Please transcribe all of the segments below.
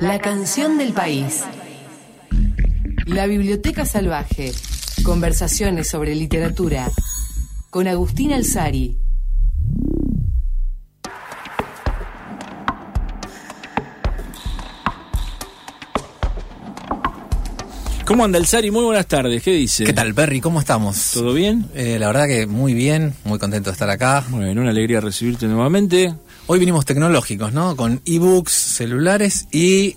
La canción del país. La Biblioteca Salvaje. Conversaciones sobre literatura. Con Agustín Alzari. ¿Cómo anda el Sari? Muy buenas tardes, ¿qué dice? ¿Qué tal, Perry? ¿Cómo estamos? ¿Todo bien? Eh, la verdad que muy bien, muy contento de estar acá. Bueno, una alegría recibirte nuevamente. Hoy vinimos tecnológicos, ¿no? Con ebooks, celulares y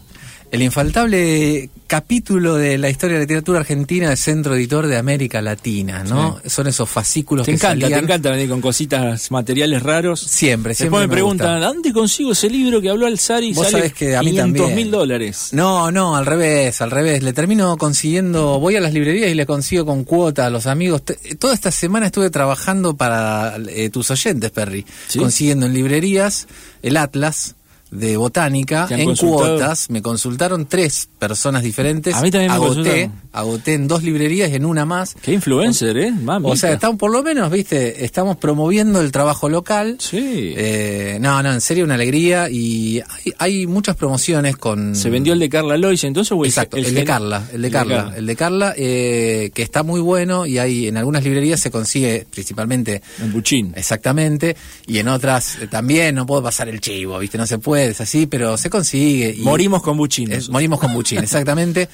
el infaltable capítulo de la historia de la literatura argentina del Centro Editor de América Latina, ¿no? Son esos fascículos Te que encanta, salían te encanta venir con cositas, materiales raros. siempre, siempre. Después me, me preguntan, gusta. ¿dónde consigo ese libro que habló Alzari y Vos sale sabés que a mí 500 también. mil dólares? No, no, al revés, al revés. Le termino consiguiendo, voy a las librerías y le consigo con cuota a los amigos. Te- toda esta semana estuve trabajando para eh, tus oyentes, Perry, ¿Sí? consiguiendo en librerías el Atlas de botánica ¿Te han en consultado? cuotas. Me consultaron tres personas diferentes. A mí también me agoté, agoté en dos librerías y en una más. Qué influencer, ¿eh? Mamita. O sea, estamos por lo menos, viste, estamos promoviendo el trabajo local. Sí. Eh, no, no, en serio una alegría y hay, hay muchas promociones con... ¿Se vendió el de Carla Lois entonces el, Exacto, el, de Carla, el de Carla, el de Carla, eh, que está muy bueno y hay en algunas librerías se consigue principalmente En Buchín. exactamente y en otras eh, también no puedo pasar el chivo, viste, no se puede, es así, pero se consigue. Y Morimos con Buchín. es- morimos con buchín, exactamente,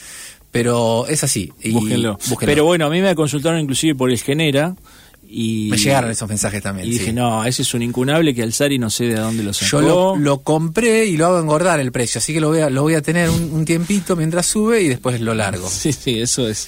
pero es así. Y Búsquenlo. búsquenlo. Pero bueno, a mí me consultaron inclusive por el Genera y... me llegaron esos mensajes también. Y sí. dije, no, ese es un incunable que Alzari no sé de dónde lo sacó. Yo lo, lo compré y lo hago engordar el precio, así que lo voy a, lo voy a tener un, un tiempito mientras sube y después lo largo. Sí, sí, eso es.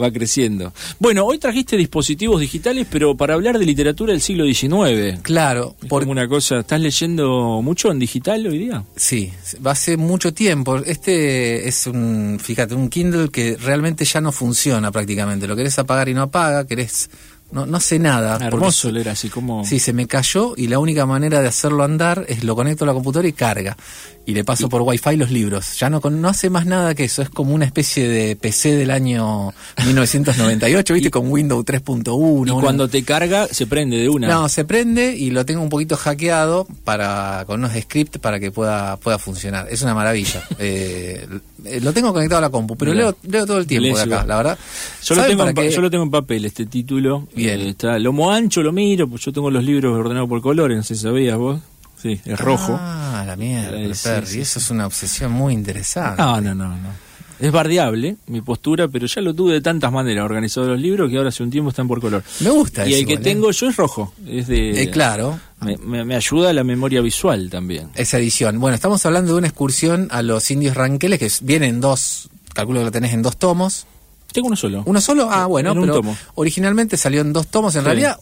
Va creciendo. Bueno, hoy trajiste dispositivos digitales, pero para hablar de literatura del siglo XIX. Claro, Es porque como una cosa. ¿Estás leyendo mucho en digital hoy día? Sí, va hace mucho tiempo. Este es un, fíjate, un Kindle que realmente ya no funciona prácticamente. Lo querés apagar y no apaga, querés, no, no sé nada. porque Hermoso leer así como. Sí, se me cayó y la única manera de hacerlo andar es lo conecto a la computadora y carga. Y le paso por wifi los libros. Ya no, no hace más nada que eso. Es como una especie de PC del año 1998, ¿viste? con Windows 3.1. y una- cuando te carga, se prende de una. no, se prende y lo tengo un poquito hackeado para con unos scripts para que pueda pueda funcionar. Es una maravilla. Eh, eh, lo tengo conectado a la compu, pero leo, leo todo el tiempo de acá, la verdad. Yo lo, ¿Saben tengo en, qué? yo lo tengo en papel, este título. Bien. Eh, está lomo ancho, lo miro, pues yo tengo los libros ordenados por colores, no sé si sabías vos. Sí, es rojo. Ah, la mierda, Eh, sí, Perry, sí, Eso es una obsesión muy interesante. No, no, no, no. Es bardeable mi postura, pero ya lo tuve de tantas maneras organizado los libros que ahora hace un tiempo están por color. Me gusta Y eso el que ¿eh? tengo yo es rojo. Es de, Eh, claro, Me, me- me ayuda la memoria visual también. esa edición. Bueno, estamos hablando de una excursión a los indios ranqueles que vienen dos, calculo que lo tenés en dos tomos. Tengo uno solo. ¿Uno solo? Ah, bueno, pero tomo. originalmente salió en dos tomos. En Sí. realidad,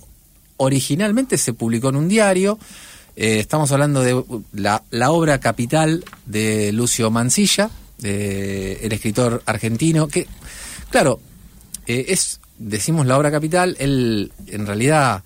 originalmente se publicó en un diario. Eh, estamos hablando de la, obra capital de Lucio Mancilla, el escritor argentino, que, claro, eh, es, decimos la obra capital, él en realidad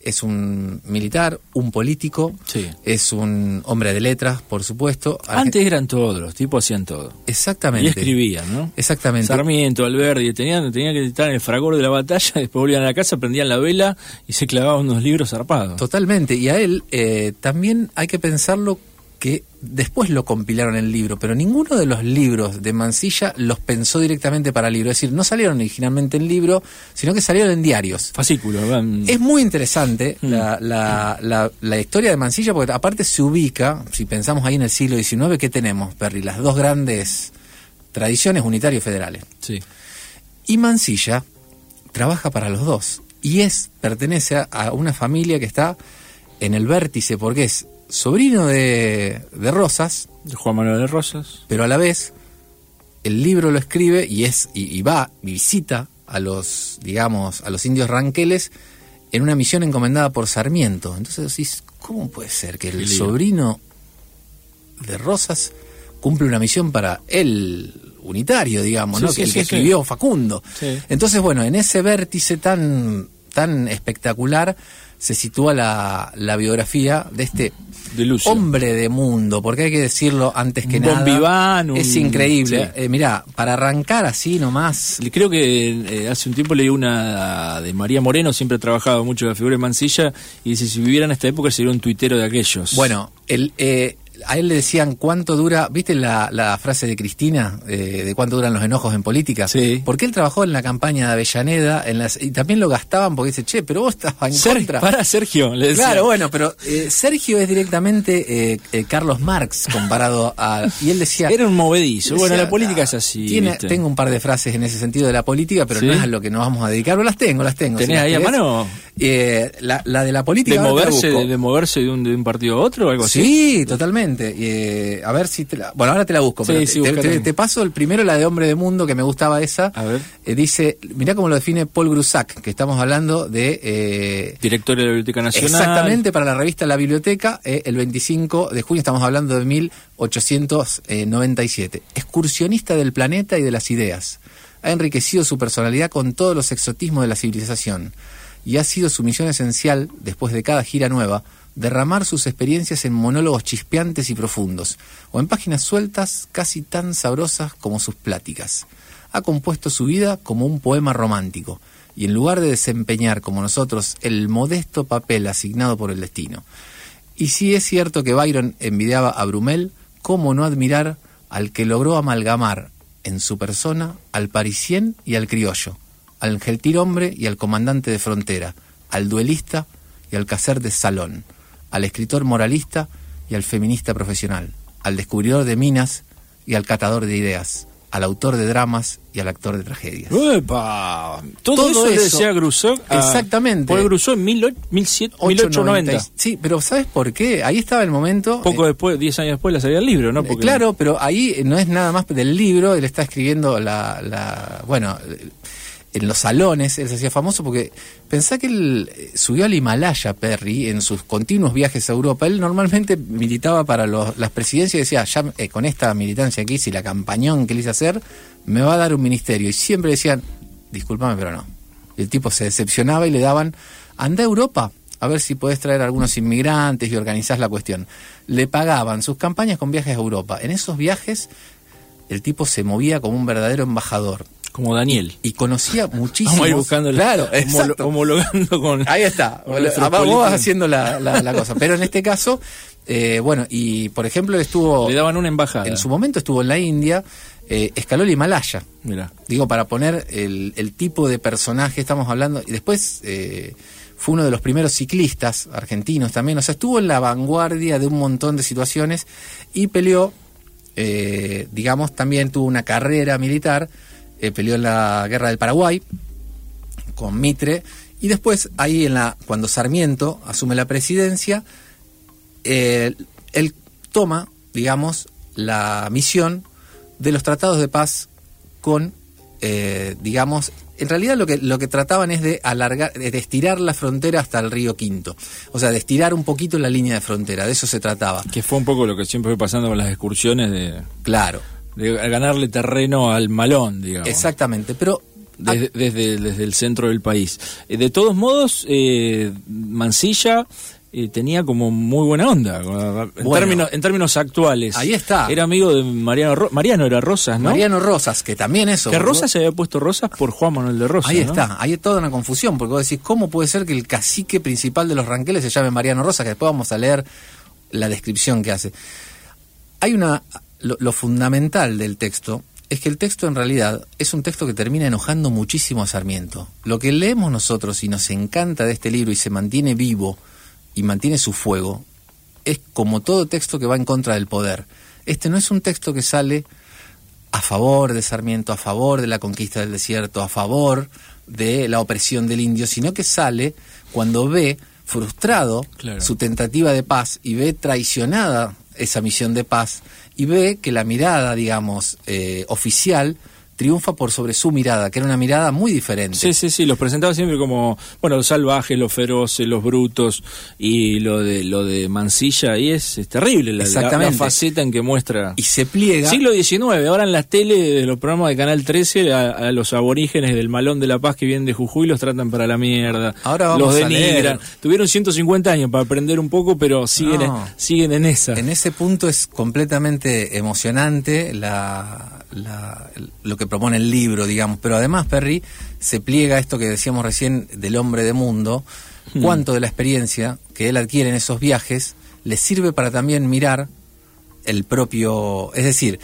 es un militar, un político, Sí. es un hombre de letras, por supuesto. Antes eran todos, los tipos hacían todo. Exactamente. Y escribían, ¿no? Exactamente. Sarmiento, Alberdi, tenían, tenían que estar en el fragor de la batalla, después volvían a la casa, prendían la vela y se clavaban unos libros zarpados. Totalmente, y a él eh, también hay que pensarlo que después lo compilaron en el libro, pero ninguno de los libros de Mansilla los pensó directamente para libro, es decir, no salieron originalmente en libro, sino que salieron en diarios. Fascículos, Es muy interesante Mm. la, la, la, la historia de Mansilla, porque aparte se ubica, si pensamos ahí en el siglo XIX, ¿qué tenemos, Perry? Las dos grandes tradiciones unitarios federales. Sí. Y Mansilla trabaja para los dos. Y es, pertenece a, a una familia que está en el vértice, porque es sobrino de, de Rosas, De Juan Manuel de Rosas. pero a la vez el libro lo escribe y es y, y va y visita a los digamos a los indios ranqueles en una misión encomendada por Sarmiento. Entonces decís cómo puede ser que el sobrino de Rosas cumple una misión para el unitario digamos Sí, no sí, el sí, que escribió Facundo entonces bueno en ese vértice tan tan espectacular se sitúa la, la biografía de este De hombre de mundo, porque hay que decirlo antes que Un nada. un- Es increíble. sí. Eh, mirá, para arrancar así nomás. Creo que eh, hace un tiempo leí una de María Moreno, siempre ha trabajado mucho la figura de Mansilla, y dice, si viviera en esta época sería un tuitero de aquellos. Bueno, el, eh, a él le decían cuánto dura, ¿viste la, la frase de Cristina eh, de cuánto duran los enojos en política? Sí. Porque él trabajó en la campaña de Avellaneda en las, y también lo gastaban porque dice, che, pero vos estabas en Ser- contra. para Sergio, le decía. Claro, bueno, pero eh, Sergio es directamente eh, eh, Carlos Marx comparado a... Y él decía... Era un movedizo. Bueno, la política "Ah, es así. tiene- ¿viste? tengo un par de frases en ese sentido de la política, pero ¿Sí? no es a lo que nos vamos a dedicar. Pero las tengo, las tengo. ¿Tenés ahí a mano? Eh, la, la de la política... de moverse, de moverse de un, de un partido a otro o algo así. Sí, totalmente. Eh, a ver si te la... Bueno, ahora te la busco. Sí, pero sí, te, te- buscala. te paso el primero, la de Hombre de Mundo, que me gustaba esa. A ver. Eh, dice, mirá cómo lo define Paul Grusac, que estamos hablando de... eh, Director de la Biblioteca Nacional. Exactamente, para la revista La Biblioteca, el 25 de junio, estamos hablando de 1897. Excursionista del planeta y de las ideas. Ha enriquecido su personalidad con todos los exotismos de la civilización. Y ha sido su misión esencial, después de cada gira nueva, derramar sus experiencias en monólogos chispeantes y profundos, o en páginas sueltas casi tan sabrosas como sus pláticas. Ha compuesto su vida como un poema romántico, y en lugar de desempeñar como nosotros el modesto papel asignado por el destino. Y si es cierto que Byron envidiaba a Brumel, ¿cómo no admirar al que logró amalgamar en su persona al parisien y al criollo, al gentilhombre y al comandante de frontera, al duelista y al cacer de salón, al escritor moralista y al feminista profesional, al descubridor de minas y al catador de ideas, al autor de dramas y al actor de tragedias? ¡Epa! Todo, Todo eso, le decía a- Exactamente. Paul Grusok en 18- 17- 1890. Sí, pero ¿sabes por qué? Ahí estaba el momento... Poco eh, después, 10 años después, la salida del libro, ¿no? Eh, Claro, pero ahí no es nada más del libro, él está escribiendo la, la bueno, en los salones, él se hacía famoso porque pensá que él eh, subió al Himalaya, Perry, en sus continuos viajes a Europa. Él normalmente militaba para los- las presidencias y decía, ya eh, con esta militancia que hice y la campañón que le hice hacer, me va a dar un ministerio. Y siempre decían, discúlpame, pero no. El tipo se decepcionaba y le daban, anda a Europa, a ver si podés traer algunos inmigrantes y organizás la cuestión. Le pagaban sus campañas con viajes a Europa. En esos viajes, el tipo se movía como un verdadero embajador. Como Daniel. Y conocía muchísimo. Vamos a ir buscando Claro, homolo- homologando con. Ahí está. con Ah, haciendo la, la- la cosa. Pero en este caso, eh, bueno, y por ejemplo, él estuvo. Le daban una embajada. En su momento estuvo en la India, eh, escaló el Himalaya. Mira. Digo, para poner el, el tipo de personaje estamos hablando. Y después eh, fue uno de los primeros ciclistas argentinos también. O sea, estuvo en la vanguardia de un montón de situaciones y peleó, eh, digamos, también tuvo una carrera militar. Eh, peleó en la guerra del Paraguay con Mitre. Y después, ahí en la cuando Sarmiento asume la presidencia, eh, él toma, digamos, la misión de los tratados de paz con, eh, digamos, en realidad lo que, lo que trataban es de alargar, de estirar la frontera hasta el río Quinto. O sea, de estirar un poquito la línea de frontera, de eso se trataba. Que fue un poco lo que siempre fue pasando con las excursiones de, Claro, de ganarle terreno al malón, digamos. exactamente. Pero Desde, desde, desde el centro del país. Eh, de todos modos, eh, Mansilla eh, tenía como muy buena onda. En, Bueno. términos, en términos actuales. Ahí está. Era amigo de Mariano Ro- Mariano era Rosas, ¿no? Mariano Rosas, que también eso. que Rosas se había puesto Rosas por Juan Manuel de Rosas. Ahí ¿no? está, ahí hay toda una confusión, porque vos decís, ¿cómo puede ser que el cacique principal de los ranqueles se llame Mariano Rosas? Que después vamos a leer la descripción que hace. Hay una. Lo, lo fundamental del texto es que el texto en realidad es un texto que termina enojando muchísimo a Sarmiento. Lo que leemos nosotros y nos encanta de este libro y se mantiene vivo y mantiene su fuego es como todo texto que va en contra del poder. Este no es un texto que sale a favor de Sarmiento, a favor de la conquista del desierto, a favor de la opresión del indio, sino que sale cuando ve frustrado Claro. su tentativa de paz y ve traicionada esa misión de paz y ve que la mirada, digamos, eh, oficial triunfa por sobre su mirada, que era una mirada muy diferente. Sí, sí, sí, los presentaba siempre como, bueno, los salvajes, los feroces, los brutos, y lo de lo de Mansilla, y es, es terrible la, Exactamente. la faceta en que muestra. Y se pliega. Siglo XIX, ahora en las tele de los programas de Canal 13, a, a los aborígenes del Malón de la Paz que vienen de Jujuy los tratan para la mierda. Ahora vamos los denigran. Tuvieron 150 años para aprender un poco, pero siguen, No. siguen en esa. En ese punto es completamente emocionante la, la- lo que propone el libro, digamos. Pero además, Perry, se pliega a esto que decíamos recién del hombre de mundo, Hmm. cuánto de la experiencia que él adquiere en esos viajes le sirve para también mirar el propio, es decir,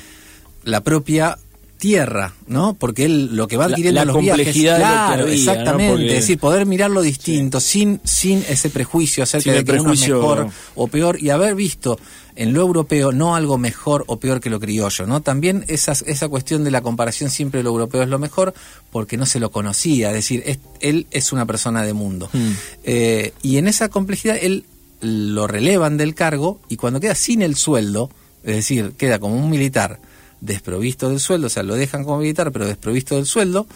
la propia tierra, ¿no? Porque él lo que va adquiriendo la, en los complejidad viajes, claro, había, exactamente, ¿no? Porque- es decir, poder mirarlo distinto, sin sin ese prejuicio acerca Sin de que uno es prejuicio- mejor o peor y haber visto en lo europeo no algo mejor o peor que lo criollo, ¿no? También esa, esa cuestión de la comparación siempre lo europeo es lo mejor porque no se lo conocía, es decir, es- él es una persona de mundo. Mm. Eh, y en esa complejidad él lo relevan del cargo y cuando queda sin el sueldo, es decir, queda como un militar desprovisto del sueldo, o sea, lo dejan como militar pero desprovisto del sueldo,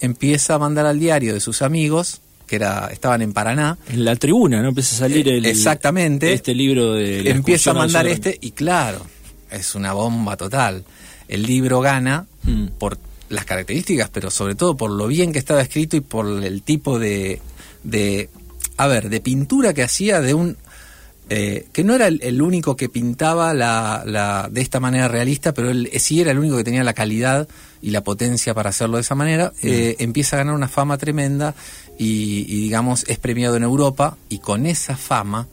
empieza a mandar al diario de sus amigos, que era estaban en Paraná, En la tribuna, ¿no? Empieza a salir Eh, el, exactamente. este libro de... empieza a mandar este y claro, es una bomba total. El libro gana Mm. por las características, pero sobre todo por lo bien que estaba escrito y por el tipo de, de a ver, de pintura que hacía de un eh, que no era el, el único que pintaba la, la- de esta manera realista, pero él sí era el único que tenía la calidad y la potencia para hacerlo de esa manera, eh, empieza a ganar una fama tremenda y, y, digamos es premiado en Europa y con esa fama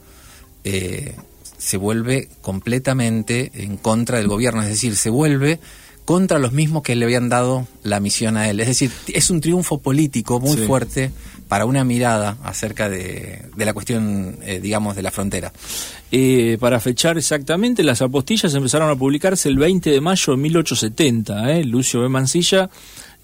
eh, se vuelve completamente en contra del gobierno, es decir, se vuelve contra los mismos que le habían dado la misión a él. Es decir, es un triunfo político muy Sí. fuerte para una mirada acerca de, de la cuestión, eh, digamos, de la frontera. Eh, para fechar exactamente, las apostillas empezaron a publicarse el 20 de mayo de 1870. ¿eh? Lucio B. Mansilla,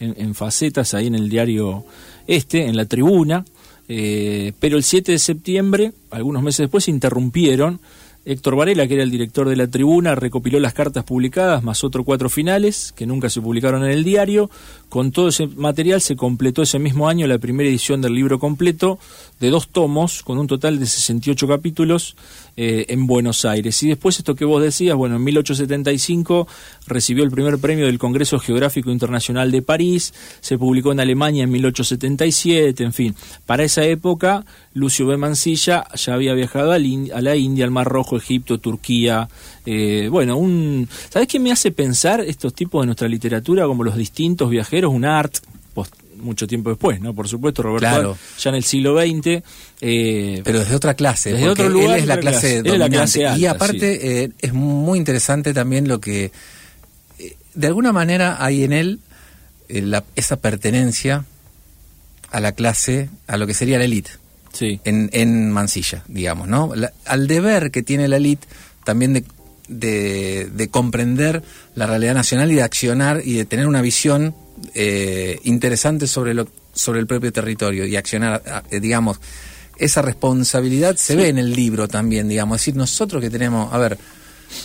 en, en facetas ahí en el diario Este, en la tribuna. eh, pero el 7 de septiembre, algunos meses después, se interrumpieron. Héctor Varela, que era el director de la tribuna, recopiló las cartas publicadas, más otros cuatro finales, que nunca se publicaron en el diario. Con todo ese material se completó ese mismo año la primera edición del libro completo, de dos tomos, con un total de 68 capítulos, eh, en Buenos Aires. Y después esto que vos decías, bueno, en 1875 recibió el primer premio del Congreso Geográfico Internacional de París, se publicó en Alemania en 1877, en fin. Para esa época, Lucio B. Mansilla ya había viajado a la India, al Mar Rojo, Egipto, Turquía. eh, bueno, un... ¿Sabés qué me hace pensar estos tipos de nuestra literatura como los distintos viajeros? Un art, post- mucho tiempo después, ¿no? Por supuesto, Roberto, Claro. Ya en el siglo XX. eh, Pero desde otra clase, Desde porque otro lugar, él es la clase, clase. La alta, y aparte eh, es muy interesante también lo que, eh, de alguna manera hay en él eh, la- esa pertenencia a la clase, a lo que sería la élite. Sí. en, en Mansilla, digamos, ¿no? La- al deber que tiene la élite también de, de, de comprender la realidad nacional y de accionar y de tener una visión eh, interesante sobre, lo, sobre el propio territorio y accionar, digamos, esa responsabilidad se ve en el libro también, digamos, es decir, nosotros que tenemos, a ver...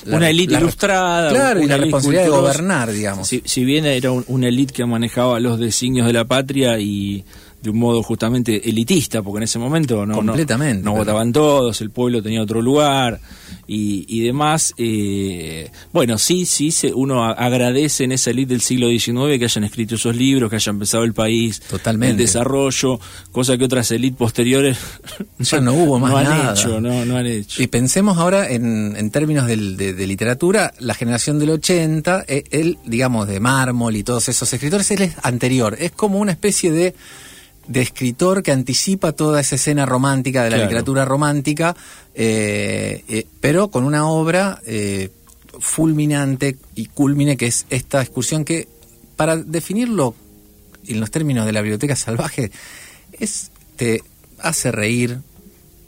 la- una élite ilustrada. Claro, y una la responsabilidad de gobernar, digamos. Si, si bien era un- una élite que manejaba los designios de la patria y de un modo justamente elitista, porque en ese momento no, Completamente, votaban todos, el pueblo tenía otro lugar y, y demás. eh, bueno, sí, sí, se, uno agradece en esa élite del siglo XIX que hayan escrito esos libros, que hayan empezado el país, Totalmente. el desarrollo, cosa que otras élites posteriores Ya no hubo más no han nada. hecho, no, no han hecho. Y pensemos ahora en, en términos del- de, de literatura, la generación del 80, eh, él, digamos, de mármol y todos esos escritores, él es anterior, es como una especie de, de escritor que anticipa toda esa escena romántica de la Claro. literatura romántica, eh, eh, pero con una obra eh, fulminante y culmine que es esta excursión que, para definirlo en los términos de la biblioteca salvaje, es te hace reír,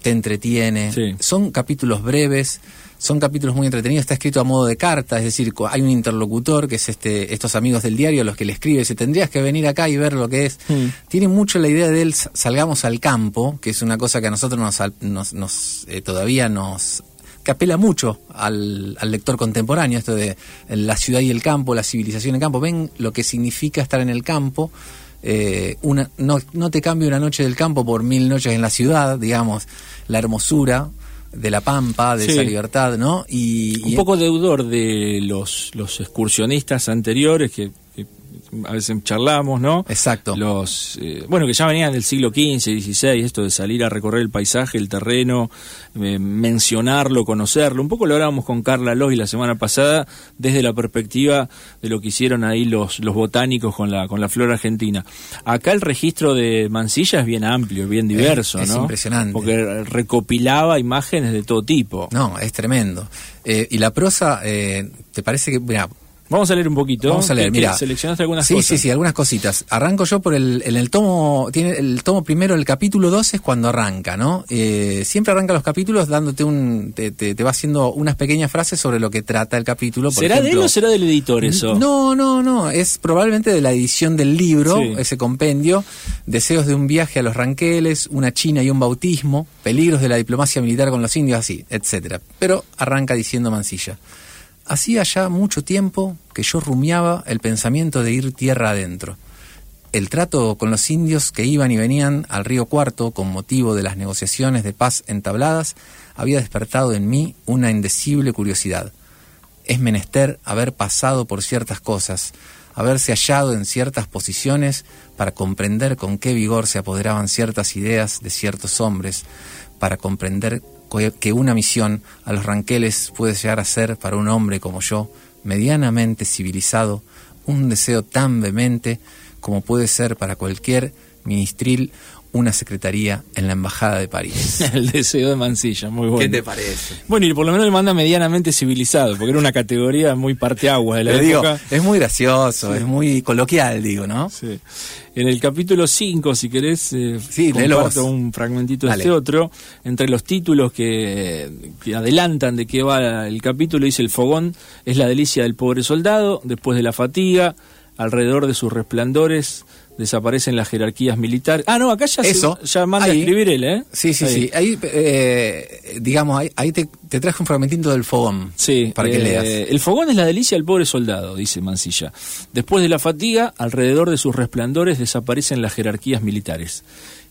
te entretiene, Sí. son capítulos breves, son capítulos muy entretenidos, está escrito a modo de carta, es decir, hay un interlocutor que es este estos amigos del diario a los que le escribe, dice, tendrías que venir acá y ver lo que es. Mm. Tiene mucho la idea de él, sa- salgamos al campo, que es una cosa que a nosotros nos, nos, nos, eh, todavía nos que apela mucho al, al lector contemporáneo, esto de la ciudad y el campo, la civilización y el campo. Ven lo que significa estar en el campo. Eh, una, no, no te cambia una noche del campo por mil noches en la ciudad, digamos, la hermosura de la pampa, de Sí. esa libertad, ¿no? Y, un y- poco deudor de los, los excursionistas anteriores que a veces charlamos, ¿no? Exacto. Los, eh, bueno, que ya venían del siglo XV, XVI, esto de salir a recorrer el paisaje, el terreno, eh, mencionarlo, conocerlo. Un poco lo hablábamos con Carla Loy la semana pasada desde la perspectiva de lo que hicieron ahí los, los botánicos con la, con la flora argentina. Acá el registro de Mansilla es bien amplio, bien diverso, es, ¿no? impresionante. Porque recopilaba imágenes de todo tipo. No, es tremendo. Eh, y la prosa, ¿te parece que, mira, Vamos a leer un poquito. Vamos a leer, mira. Seleccionaste algunas sí, cosas. Sí, sí, algunas cositas. Arranco yo por el, en el tomo, tiene el tomo primero, el capítulo 12 es cuando arranca, ¿no? Eh, siempre arranca los capítulos dándote un, te, te, te, va haciendo unas pequeñas frases sobre lo que trata el capítulo. Por ¿Será ejemplo, de él o será del editor eso? No, no, no, es probablemente de la edición del libro, Sí. ese compendio, deseos de un viaje a los ranqueles, una China y un bautismo, peligros de la diplomacia militar con los indios, así, etcétera. Pero arranca diciendo Mansilla. Hacía ya mucho tiempo que yo rumiaba el pensamiento de ir tierra adentro. El trato con los indios que iban y venían al río Cuarto con motivo de las negociaciones de paz entabladas había despertado en mí una indecible curiosidad. Es menester haber pasado por ciertas cosas, haberse hallado en ciertas posiciones para comprender con qué vigor se apoderaban ciertas ideas de ciertos hombres, para comprender co- que una misión a los ranqueles puede llegar a ser para un hombre como yo, medianamente civilizado, un deseo tan vehemente como puede ser para cualquier ministril una secretaría en la Embajada de París. el deseo de Mansilla, muy bueno. parece? Bueno, y por lo menos le manda medianamente civilizado, porque era una categoría muy parteagua de la digo, época. es muy gracioso, es muy coloquial, digo, ¿no? Sí. En el capítulo 5, si querés, eh, Sí, comparto un fragmentito de Dale. este otro. Entre los títulos que, que adelantan de qué va el capítulo, dice el fogón es la delicia del pobre soldado, después de la fatiga, alrededor de sus resplandores, desaparecen las jerarquías militares. Ah, no, acá ya, se- ya manda ahí. a escribir él, ¿eh? Sí, sí, Ahí. sí. Ahí, eh, digamos, ahí, ahí te, te traje un fragmentito del fogón. Sí, Para que eh, leas. El fogón es la delicia del pobre soldado, dice Mansilla. Después de la fatiga, alrededor de sus resplandores desaparecen las jerarquías militares.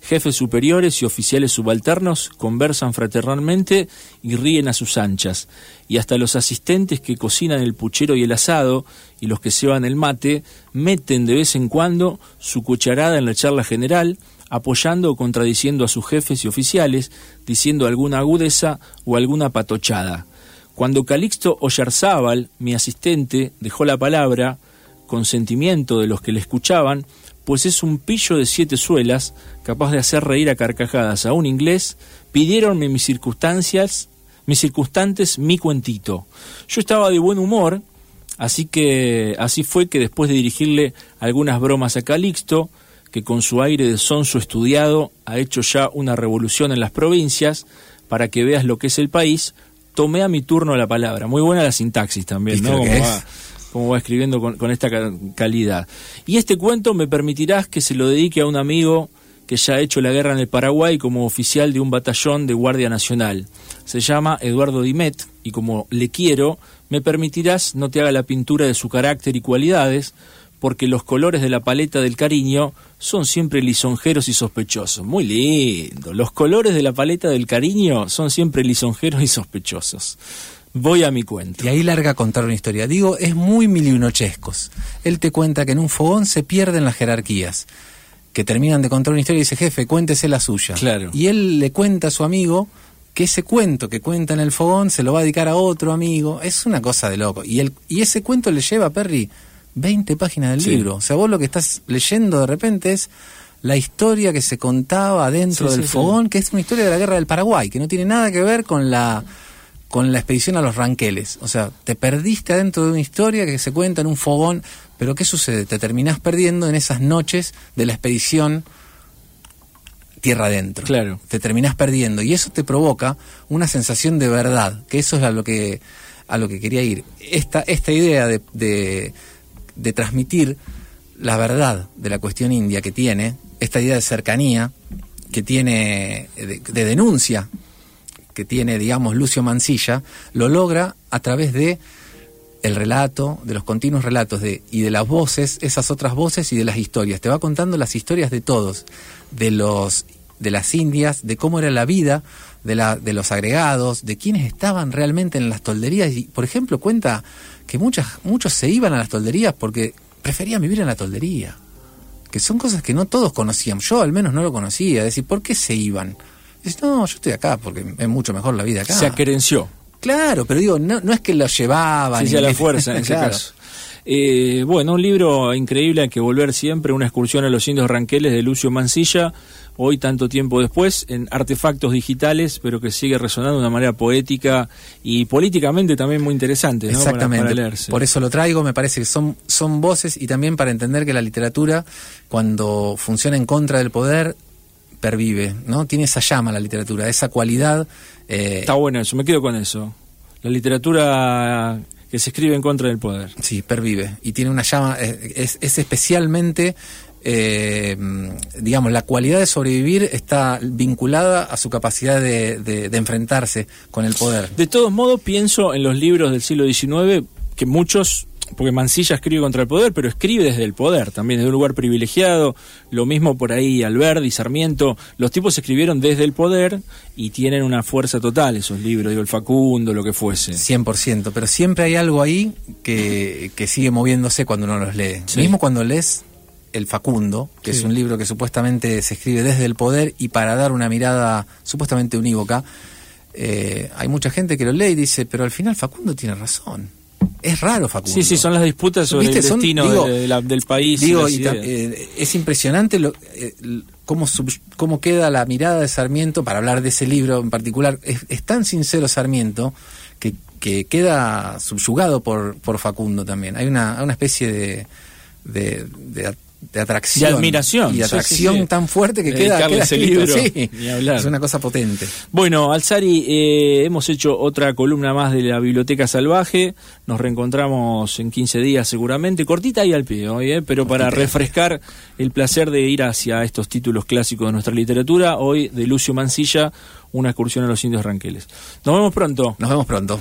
Jefes superiores y oficiales subalternos conversan fraternalmente y ríen a sus anchas. Y hasta los asistentes que cocinan el puchero y el asado y los que ceban el mate meten de vez en cuando su cucharada en la charla general, apoyando o contradiciendo a sus jefes y oficiales, diciendo alguna agudeza o alguna patochada. Cuando Calixto Oyarzábal, mi asistente, dejó la palabra, con sentimiento de los que le escuchaban, pues es un pillo de siete suelas, capaz de hacer reír a carcajadas a un inglés, pidieronme mis circunstancias, mis circunstantes, mi cuentito. Yo estaba de buen humor, así que así fue que después de dirigirle algunas bromas a Calixto, que con su aire de sonso estudiado ha hecho ya una revolución en las provincias, para que veas lo que es el país, tomé a mi turno la palabra. Muy buena la sintaxis también, ¿Viste ¿no? Como como va escribiendo con, esta ca- calidad. Y este cuento me permitirás que se lo dedique a un amigo que ya ha hecho la guerra en el Paraguay como oficial de un batallón de Guardia Nacional. Se llama Eduardo Dimet y como le quiero, me permitirás no te haga la pintura de su carácter y cualidades, porque los colores de la paleta del cariño son siempre lisonjeros y sospechosos. Muy lindo. Los colores de la paleta del cariño son siempre lisonjeros y sospechosos. Voy a mi cuento. Y ahí larga a contar una historia. Digo, es muy miliunochescos. Él te cuenta que en un fogón se pierden las jerarquías. Que terminan de contar una historia y dice, jefe, cuéntese la suya. Claro. Y él le cuenta a su amigo que ese cuento que cuenta en el fogón se lo va a dedicar a otro amigo. Es una cosa de loco. Y, el, y ese cuento le lleva a Perry 20 páginas del Sí. libro. O sea, vos lo que estás leyendo de repente es la historia que se contaba dentro Sí, del sí, fogón, que es una historia de la guerra del Paraguay, que no tiene nada que ver con la con la expedición a los ranqueles. O sea, te perdiste adentro de una historia que se cuenta en un fogón, pero ¿qué sucede? Te terminás perdiendo en esas noches de la expedición tierra adentro. Claro. Te terminás perdiendo y eso te provoca una sensación de verdad, que eso es a lo que a lo que quería ir. Esta esta idea de, de, de transmitir la verdad de la cuestión india que tiene, esta idea de cercanía que tiene de, de denuncia que tiene, digamos, Lucio Mansilla, lo logra a través de el relato, de los continuos relatos de, y de las voces, esas otras voces y de las historias. Te va contando las historias de todos, de los de las indias, de cómo era la vida, de, la, de los agregados, de quienes estaban realmente en las tolderías. Y, por ejemplo, cuenta que muchas, muchos se iban a las tolderías porque preferían vivir en la toldería. Que son cosas que no todos conocían. Yo al menos no lo conocía. Es decir, ¿por qué se iban? Dice, no, yo estoy acá porque es mucho mejor la vida acá. Se acerenció. Claro, pero digo, no, no es que lo llevaban. Sí, a la fuerza en ese Claro. caso. Eh, bueno, un libro increíble hay que volver siempre, una excursión a los indios ranqueles de Lucio Mancilla, hoy tanto tiempo después, en artefactos digitales, pero que sigue resonando de una manera poética y políticamente también muy interesante, ¿no? Para- Exactamente. para leerse. Por eso lo traigo, me parece que son, son voces y también para entender que la literatura, cuando funciona en contra del poder, pervive, ¿no? Tiene esa llama la literatura, esa cualidad. eh, Está bueno eso, me quedo con eso. La literatura que se escribe en contra del poder. Sí, pervive. Y tiene una llama, eh, es, es especialmente, eh, digamos, la cualidad de sobrevivir está vinculada a su capacidad de, de- de enfrentarse con el poder. De todos modos, pienso en los libros del siglo XIX, que muchos, porque Mansilla escribe contra el poder, pero escribe desde el poder, también desde un lugar privilegiado, lo mismo por ahí Alberdi, Sarmiento, los tipos escribieron desde el poder y tienen una fuerza total esos libros, digo, el Facundo, lo que fuese. 100%, pero siempre hay algo ahí que, que sigue moviéndose cuando uno los lee. Sí. Mismo cuando lees El Facundo, que Sí. es un libro que supuestamente se escribe desde el poder y para dar una mirada supuestamente unívoca, eh, hay mucha gente que lo lee y dice, pero al final Facundo tiene razón. Es raro Facundo. Sí, sí, son las disputas sobre ¿Viste? el Son- destino digo, de- de la- del país. Digo, y eh, es impresionante lo, eh, cómo, sub- cómo queda la mirada de Sarmiento, para hablar de ese libro en particular, es, es tan sincero Sarmiento que, que queda subyugado por, por Facundo también. Hay una, una especie de, de, de a- de atracción. De admiración, Y de sí, atracción sí. tan fuerte que queda, queda ese escrito, libro, sí. ni hablar. Es una cosa potente. Bueno, Alzari, eh, hemos hecho otra columna más de la Biblioteca Salvaje. Nos reencontramos en 15 días seguramente. Cortita y al pie hoy, eh, pero para Cortita refrescar el placer de ir hacia estos títulos clásicos de nuestra literatura. Hoy de Lucio Mancilla, una excursión a los indios ranqueles. Nos vemos pronto. Nos vemos pronto.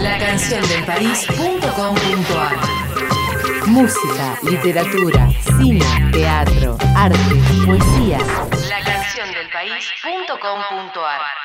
Lacanciondelpaís.com.ar Música, literatura, cine, teatro, arte, poesía. Lacanciondelpaís.com.ar